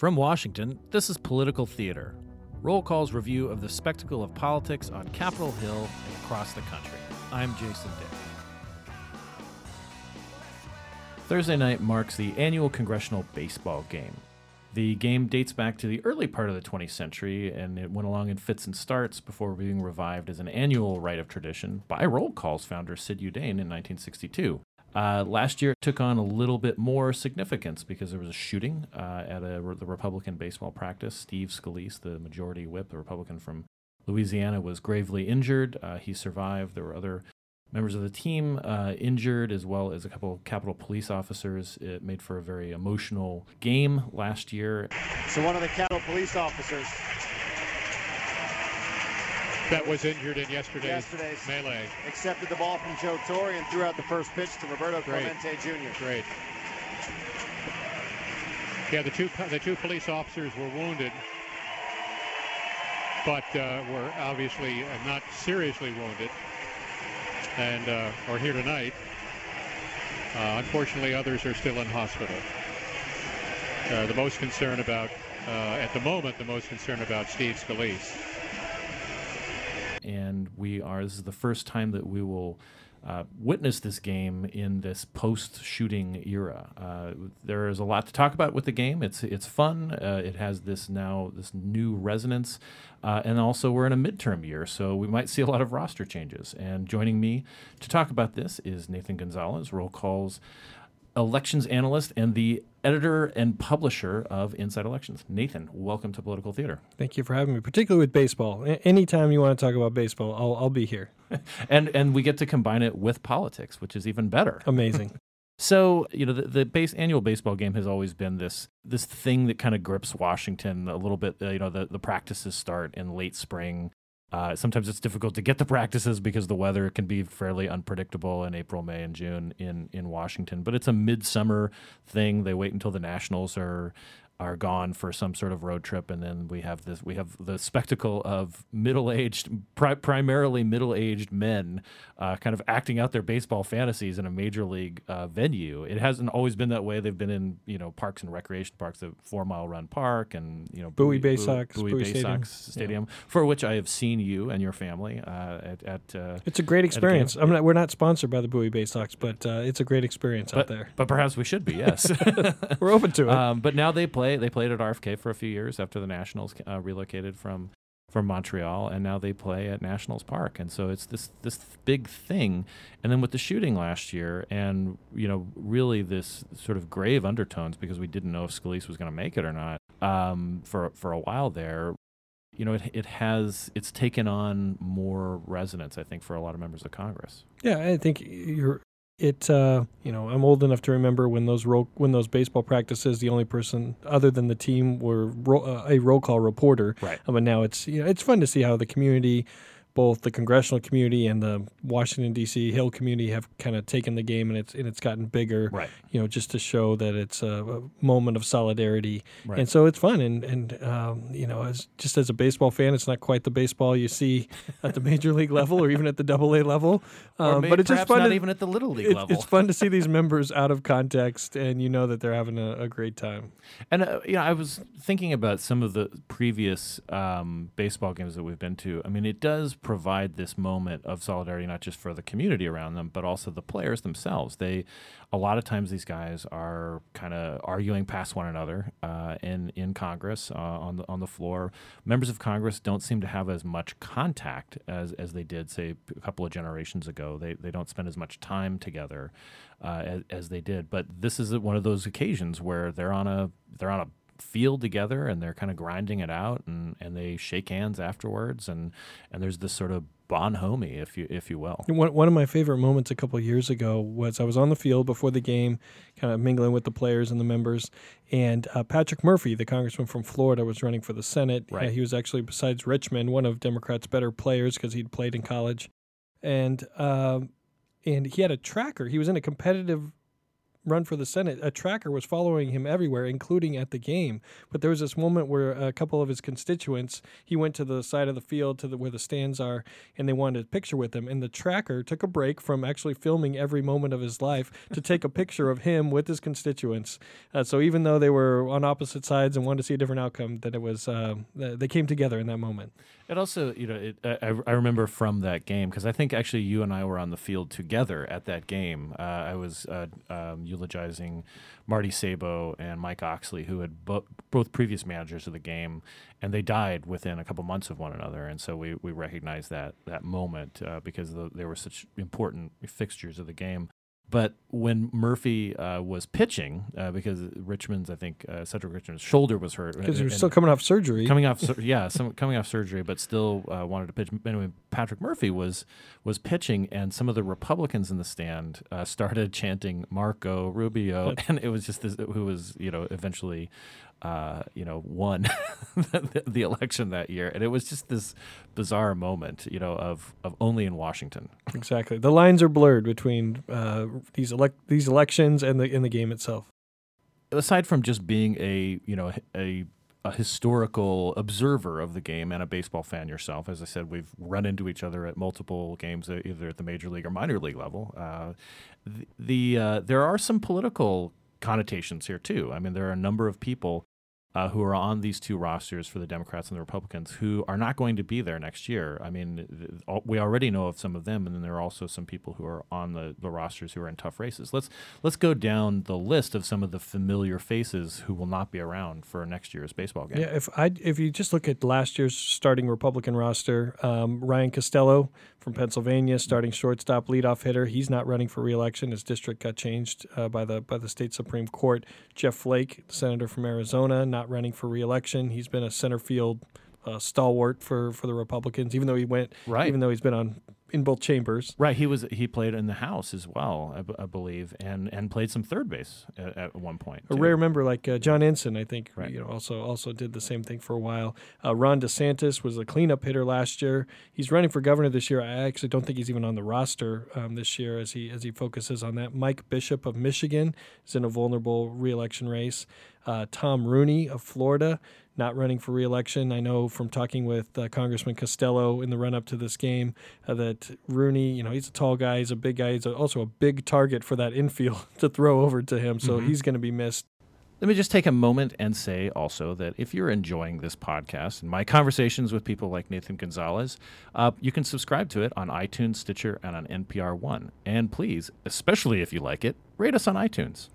From Washington, this is Political Theater, Roll Call's review of the spectacle of politics on Capitol Hill and across the country. I'm Jason Dick. Thursday night marks the annual congressional baseball game. The game dates back to the early part of the 20th century, and it went along in fits and starts before being revived as an annual rite of tradition by Roll Call's founder Sid Yudain in 1962. Uh, last year, it took on a little bit more significance because there was a shooting uh, at a, the Republican baseball practice. Steve Scalise, the majority whip, the Republican from Louisiana, was gravely injured. Uh, he survived. There were other members of the team uh, injured, as well as a couple of Capitol police officers. It made for a very emotional game last year. So, one of the Capitol police officers that was injured in yesterday's, yesterday's melee. Accepted the ball from Joe Torre and threw out the first pitch to Roberto Great. Clemente Jr. Great. Yeah, the two the two police officers were wounded, but uh, were obviously uh, not seriously wounded, and uh, are here tonight. Uh, unfortunately, others are still in hospital. Uh, the most concern about, uh, at the moment, the most concern about Steve Scalise we are. This is the first time that we will uh, witness this game in this post-shooting era. Uh, there is a lot to talk about with the game. It's it's fun. Uh, it has this now this new resonance, uh, and also we're in a midterm year, so we might see a lot of roster changes. And joining me to talk about this is Nathan Gonzales, roll calls elections analyst and the editor and publisher of Inside Elections. Nathan, welcome to Political Theater. Thank you for having me, particularly with baseball. A- anytime you want to talk about baseball, I'll, I'll be here. and and we get to combine it with politics, which is even better. Amazing. So you know the, the base annual baseball game has always been this this thing that kind of grips Washington a little bit. Uh, you know the the practices start in late spring. Uh, sometimes it's difficult to get the practices because the weather can be fairly unpredictable in April, May, and June in, in Washington. But it's a midsummer thing. They wait until the Nationals are are gone for some sort of road trip, and then we have this. We have the spectacle of middle-aged, pri- primarily middle-aged men, uh, kind of acting out their baseball fantasies in a major league uh, venue. It hasn't always been that way. They've been in you know parks and recreation parks, the Four Mile Run Park, and you know Bowie, Bay Sox, Bowie, Bowie Bay Stadium. Sox Stadium, yeah. for which I have seen you and your family uh, at. at uh, it's a great experience. A not. We're not sponsored by the Bowie Bay Sox, but uh, it's a great experience but, out there. But perhaps we should be. Yes, we're open to it. Um, but now they play. They played at RFK for a few years after the Nationals uh, relocated from from Montreal, and now they play at Nationals Park, and so it's this this big thing. And then with the shooting last year, and you know, really this sort of grave undertones because we didn't know if Scalise was going to make it or not um, for for a while there. You know, it it has it's taken on more resonance, I think, for a lot of members of Congress. Yeah, I think you're it uh, you know I'm old enough to remember when those roll when those baseball practices the only person other than the team were ro- uh, a roll call reporter. Right. Um, but now it's you know it's fun to see how the community both the congressional community and the Washington D.C. Hill community have kind of taken the game and it's and it's gotten bigger. Right. You know, just to show that it's a, a moment of solidarity, right. and so it's fun. And and um, you know, as just as a baseball fan, it's not quite the baseball you see at the major league level or even at the Double A level. Um, but it's just fun. Not to, even at the little league it's, level. It's fun to see these members out of context, and you know that they're having a, a great time. And uh, you know, I was thinking about some of the previous um, baseball games that we've been to. I mean, it does provide this moment of solidarity, not just for the community around them, but also the players themselves. They, a lot of times, these guys are kind of arguing past one another uh, in in Congress uh, on the on the floor. Members of Congress don't seem to have as much contact as as they did, say, a couple of generations ago. They they don't spend as much time together uh, as, as they did. But this is one of those occasions where they're on a they're on a field together and they're kind of grinding it out and, and they shake hands afterwards and and there's this sort of bonhomie if you if you will. One, one of my favorite moments a couple years ago was i was on the field before the game kind of mingling with the players and the members and uh, patrick murphy the congressman from florida was running for the senate. Right. uh, he was actually besides richmond one of democrats better players because he'd played in college. And um, and he had a tracker. He was in a competitive run for the Senate, a tracker was following him everywhere, including at the game. But there was this moment where a couple of his constituents, he went to the side of the field to the, where the stands are, and they wanted a picture with him. And the tracker took a break from actually filming every moment of his life to take a picture of him with his constituents. Uh, so even though they were on opposite sides and wanted to see a different outcome, that it was uh, they came together in that moment. It also, you know, it, I, I remember from that game because I think actually you and I were on the field together at that game. Uh, I was uh, um, eulogizing Marty Sabo and Mike Oxley, who had bo- both previous managers of the game, and they died within a couple months of one another. And so we, we recognized that that moment uh, because the, they were such important fixtures of the game. But when Murphy uh, was pitching, uh, because Richmond's, I think uh, Cedric Richmond's shoulder was hurt. Because he was still coming off surgery, coming off, yeah, some, coming off surgery, but still uh, wanted to pitch. Anyway, Patrick Murphy was was pitching, and some of the Republicans in the stand uh, started chanting Marco Rubio, and it was just this, who was you know eventually uh, you know, won the, the, election that year, and it was just this bizarre moment, you know, of of only in Washington. Exactly, the lines are blurred between uh, these elect these elections and the in the game itself. Aside from just being a you know a a historical observer of the game and a baseball fan yourself. As I said, we've run into each other at multiple games, uh, either at the major league or minor league level. Uh, the, the uh, there are some political connotations here too. I mean, there are a number of people uh, who are on these two rosters for the Democrats and the Republicans who are not going to be there next year. I mean, we already know of some of them, and then there are also some people who are on the, the rosters who are in tough races. Let's let's go down the list of some of the familiar faces who will not be around for next year's baseball game. Yeah, if I if you just look at last year's starting Republican roster, um, Ryan Costello from Pennsylvania, starting shortstop, leadoff hitter, he's not running for reelection. His district got changed uh, by the by the state supreme court. Jeff Flake, senator from Arizona, not running for reelection. He's been a center field uh, stalwart for, for the Republicans, even though he went, right. even though he's been on in both chambers. Right. He was he played in the House as well, I, b- I believe, and and played some third base at, at one point. Too. A rare member like uh, John Ensign, I think, right. you know, also also did the same thing for a while. Uh, Ron DeSantis was a cleanup hitter last year. He's running for governor this year. I actually don't think he's even on the roster um, this year as he as he focuses on that. Mike Bishop of Michigan is in a vulnerable reelection race. Uh, Tom Rooney of Florida not running for reelection. I know from talking with uh, Congressman Costello in the run up to this game uh, that Rooney, you know, he's a tall guy, he's a big guy, he's also a big target for that infield to throw over to him. So mm-hmm. he's going to be missed. Let me just take a moment and say also that if you're enjoying this podcast and my conversations with people like Nathan Gonzales, uh, you can subscribe to it on iTunes, Stitcher, and on NPR One. And please, especially if you like it, rate us on iTunes.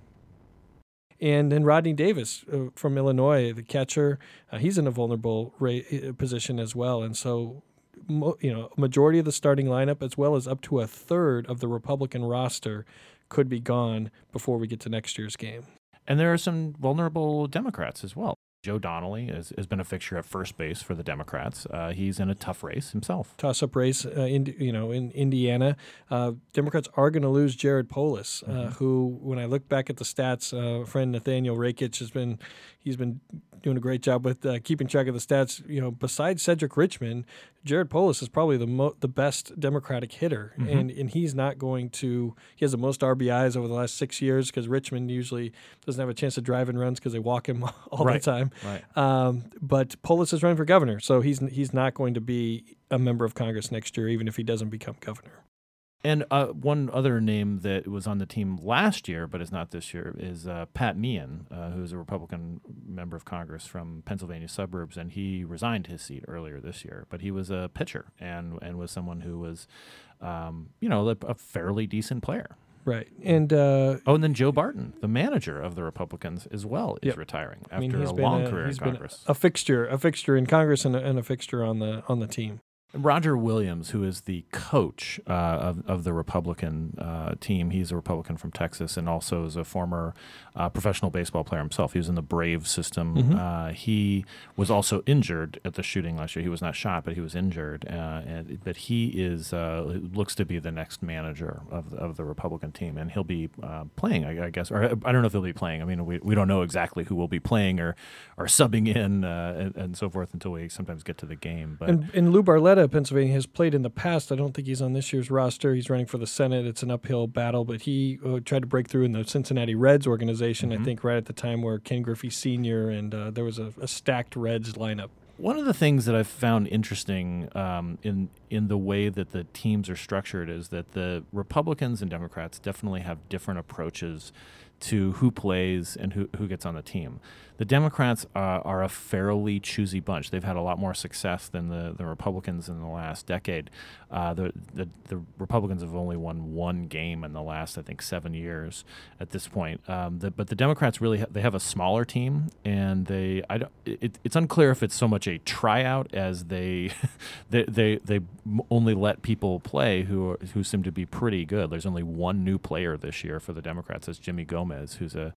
And then Rodney Davis uh, from Illinois, the catcher, uh, he's in a vulnerable ra- uh, position as well. And so, you know, majority of the starting lineup, as well as up to a third of the Republican roster, could be gone before we get to next year's game. And there are some vulnerable Democrats as well. Joe Donnelly has, has been a fixture at first base for the Democrats. Uh, he's in a tough race himself. Toss-up race, uh, in, you know, in Indiana. Uh, Democrats are going to lose Jared Polis, uh, mm-hmm. who, when I look back at the stats, uh, friend Nathaniel Rakich has been he's been doing a great job with uh, keeping track of the stats. You know, besides Cedric Richmond, Jared Polis is probably the mo- the best Democratic hitter, mm-hmm. and and he's not going to. He has the most RBIs over the last six years because Richmond usually doesn't have a chance to drive in runs because they walk him all right. the time. Right. Um, but Polis is running for governor, so he's he's not going to be a member of Congress next year, even if he doesn't become governor. And uh, one other name that was on the team last year, but is not this year, is uh, Pat Meehan, uh, who's a Republican member of Congress from Pennsylvania suburbs, and he resigned his seat earlier this year. But he was a pitcher and and was someone who was, um, you know, a, a, fairly decent player. Right, and uh, oh, and then Joe Barton, the manager of the Republicans, as well, is yep. retiring after I mean, a long a, career in Congress. a fixture, a fixture in Congress, and a, and a fixture on the on the team. Roger Williams, who is the coach uh, of, of the Republican uh, team, he's a Republican from Texas and also is a former uh, professional baseball player himself. He was in the Brave system. Mm-hmm. Uh, he was also injured at the shooting last year. He was not shot, but he was injured. Uh, and, but he is uh, looks to be the next manager of, of the Republican team, and he'll be playing, I, I, guess. Or I don't know if he'll be playing. I mean, we, we don't know exactly who will be playing or, or subbing in and, and, so forth until we sometimes get to the game. But and, and Lou Barletta of Pennsylvania, has played in the past. I don't think he's on this year's roster. He's running for the Senate. It's an uphill battle, but he uh, tried to break through in the Cincinnati Reds organization, mm-hmm. I think, right at the time where Ken Griffey Sr. and uh, there was a, a stacked Reds lineup. One of the things that I've found interesting um, in in the way that the teams are structured is that the Republicans and Democrats definitely have different approaches to who plays and who, who gets on the team. The Democrats uh, are a fairly choosy bunch. They've had a lot more success than the, the Republicans in the last decade. Uh, the, the, the Republicans have only won one game in the last, I think, seven years at this point. Um, the, but the Democrats really ha- they have a smaller team, and they I don't, it, it's unclear if it's so much a tryout as they they, they they only let people play who are, who seem to be pretty good. There's only one new player this year for the Democrats. It's Jimmy Gomez, who's a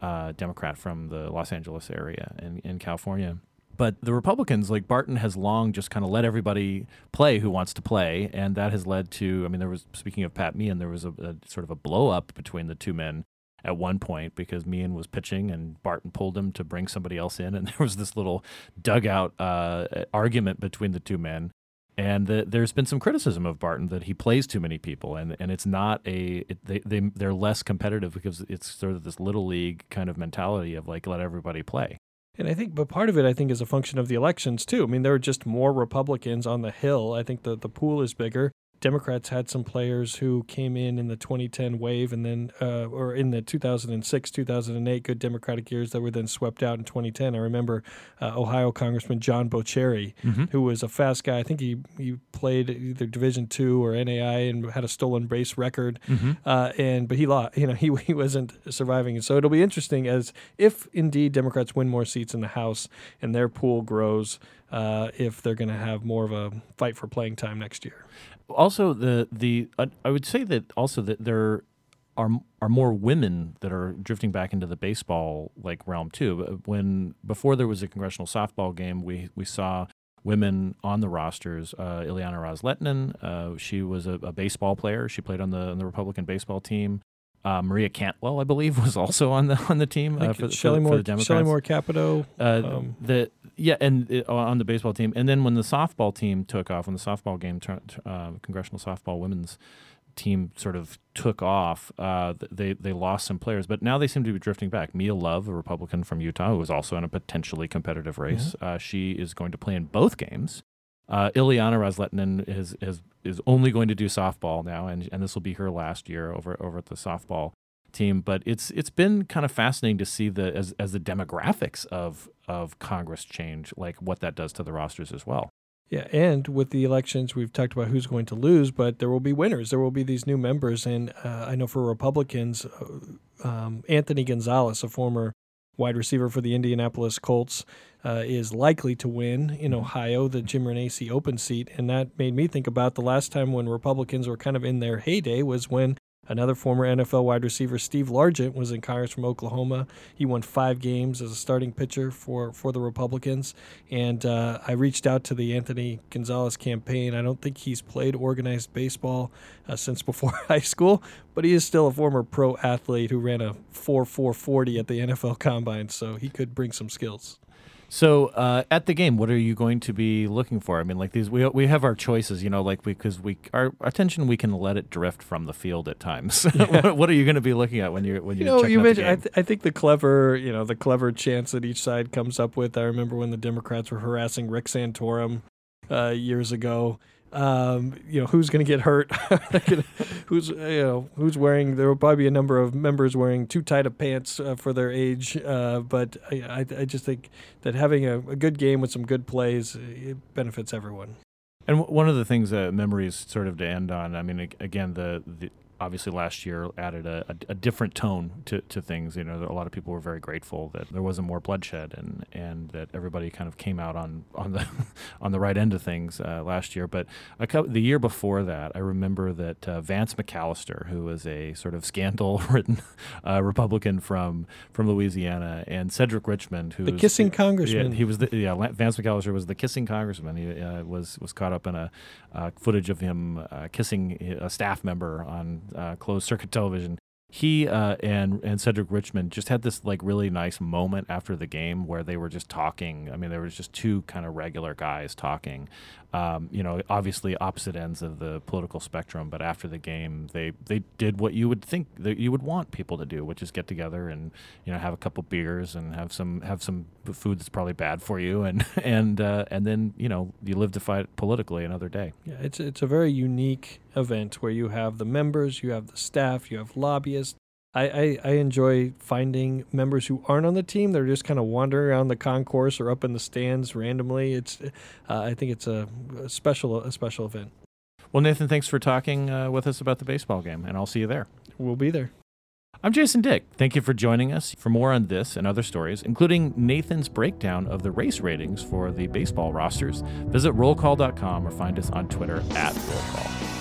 uh, Democrat from the Los Angeles area in, in California. But the Republicans, like Barton, has long just kind of let everybody play who wants to play, and that has led to. I mean, there was speaking of Pat Meehan, there was a, a sort of a blow up between the two men at one point because Meehan was pitching and Barton pulled him to bring somebody else in, and there was this little dugout uh, argument between the two men and the, there's been some criticism of Barton that he plays too many people, and, and it's not a it, they they they're less competitive because it's sort of this little league kind of mentality of like let everybody play. And I think, but part of it, I think, is a function of the elections too. I mean, there are just more Republicans on the Hill. I think the the pool is bigger. Democrats had some players who came in in the 2010 wave and then, uh, or in the 2006, 2008 good Democratic years that were then swept out in 2010. I remember uh, Ohio Congressman John Boccieri, mm-hmm. who was a fast guy. I think he, he played either Division two or NAI and had a stolen base record. Mm-hmm. Uh, and but he lost. You know, he he wasn't surviving. So it'll be interesting as if indeed Democrats win more seats in the House and their pool grows. Uh, if they're going to have more of a fight for playing time next year also the the uh, I would say that also that there are are more women that are drifting back into the baseball like realm too. When before there was a congressional softball game, we we saw women on the rosters. Uh, Ileana Ros-Lehtinen, uh, she was a, a, baseball player. She played on the on the Republican baseball team. Uh, Maria Cantwell, I believe, was also on the on the team uh, for, Shelley for, Moore, for the Democrats. Shelley Moore Capito. Uh, um, the yeah, and uh, on the baseball team, and then when the softball team took off, when the softball game, uh, congressional softball women's team sort of took off, uh, they they lost some players, but now they seem to be drifting back. Mia Love, a Republican from Utah, who was also in a potentially competitive race, mm-hmm. she is going to play in both games. Uh, Ileana is, is is only going to do softball now, and and this will be her last year over over at the softball team. But it's it's been kind of fascinating to see the as as the demographics of of Congress change, like what that does to the rosters as well. Yeah, and with the elections, we've talked about who's going to lose, but there will be winners. There will be these new members, and uh, I know for Republicans, uh, um, Anthony Gonzalez, a former wide receiver for the Indianapolis Colts, uh, is likely to win in mm-hmm. Ohio, the Jim Renacci open seat. And that made me think about the last time when Republicans were kind of in their heyday was when Another former NFL wide receiver, Steve Largent, was in Congress from Oklahoma. He won five games as a starting pitcher for, for the Republicans. And uh, I reached out to the Anthony Gonzalez campaign. I don't think he's played organized baseball uh, since before high school, but he is still a former pro athlete who ran a 4 4 40 at the NFL Combine, so he could bring some skills. So uh, at the game, what are you going to be looking for? I mean, like these, we we have our choices, you know, like because we, we our attention we can let it drift from the field at times. Yeah. what, are you going to be looking at when you're when you're you know you mentioned? I, th- I think the clever you know the clever chance that each side comes up with. I remember when the Democrats were harassing Rick Santorum uh, years ago um, you know who's going to get hurt, who's you know who's wearing. There will probably be a number of members wearing too tight of pants uh, for their age, uh, but I, I, I, just think that having a, a, good game with some good plays it benefits everyone. And one of the things that memories sort of to end on. I mean, again, the, the obviously last year added a, a, a, different tone to, to things. You know, a lot of people were very grateful that there wasn't more bloodshed and, and that everybody kind of came out on, on the on the right end of things uh, last year. But couple, the year before that, I remember that uh, Vance McAllister, who was a sort of scandal-ridden uh, Republican from from Louisiana, and Cedric Richmond, who the was, kissing congressman. Yeah, he was the, yeah. Vance McAllister was the kissing congressman. He uh, was was caught up in a uh, footage of him uh, kissing a staff member on uh, closed circuit television. he uh, and and Cedric Richmond just had this like really nice moment after the game where they were just talking. I mean, there was just two kind of regular guys talking. Um, you know, obviously opposite ends of the political spectrum, but after the game, they they did what you would think that you would want people to do, which is get together and you know have a couple beers and have some have some food that's probably bad for you, and and uh, and then you know you live to fight politically another day. Yeah, it's it's a very unique event where you have the members, you have the staff, you have lobbyists. I, I, I enjoy finding members who aren't on the team. They're just kind of wandering around the concourse or up in the stands randomly. It's uh, I think it's a, a, special a special event. Well, Nathan, thanks for talking uh, with us about the baseball game, and I'll see you there. We'll be there. I'm Jason Dick. Thank you for joining us. For more on this and other stories, including Nathan's breakdown of the race ratings for the baseball rosters, visit rollcall.com or find us on Twitter at rollcall.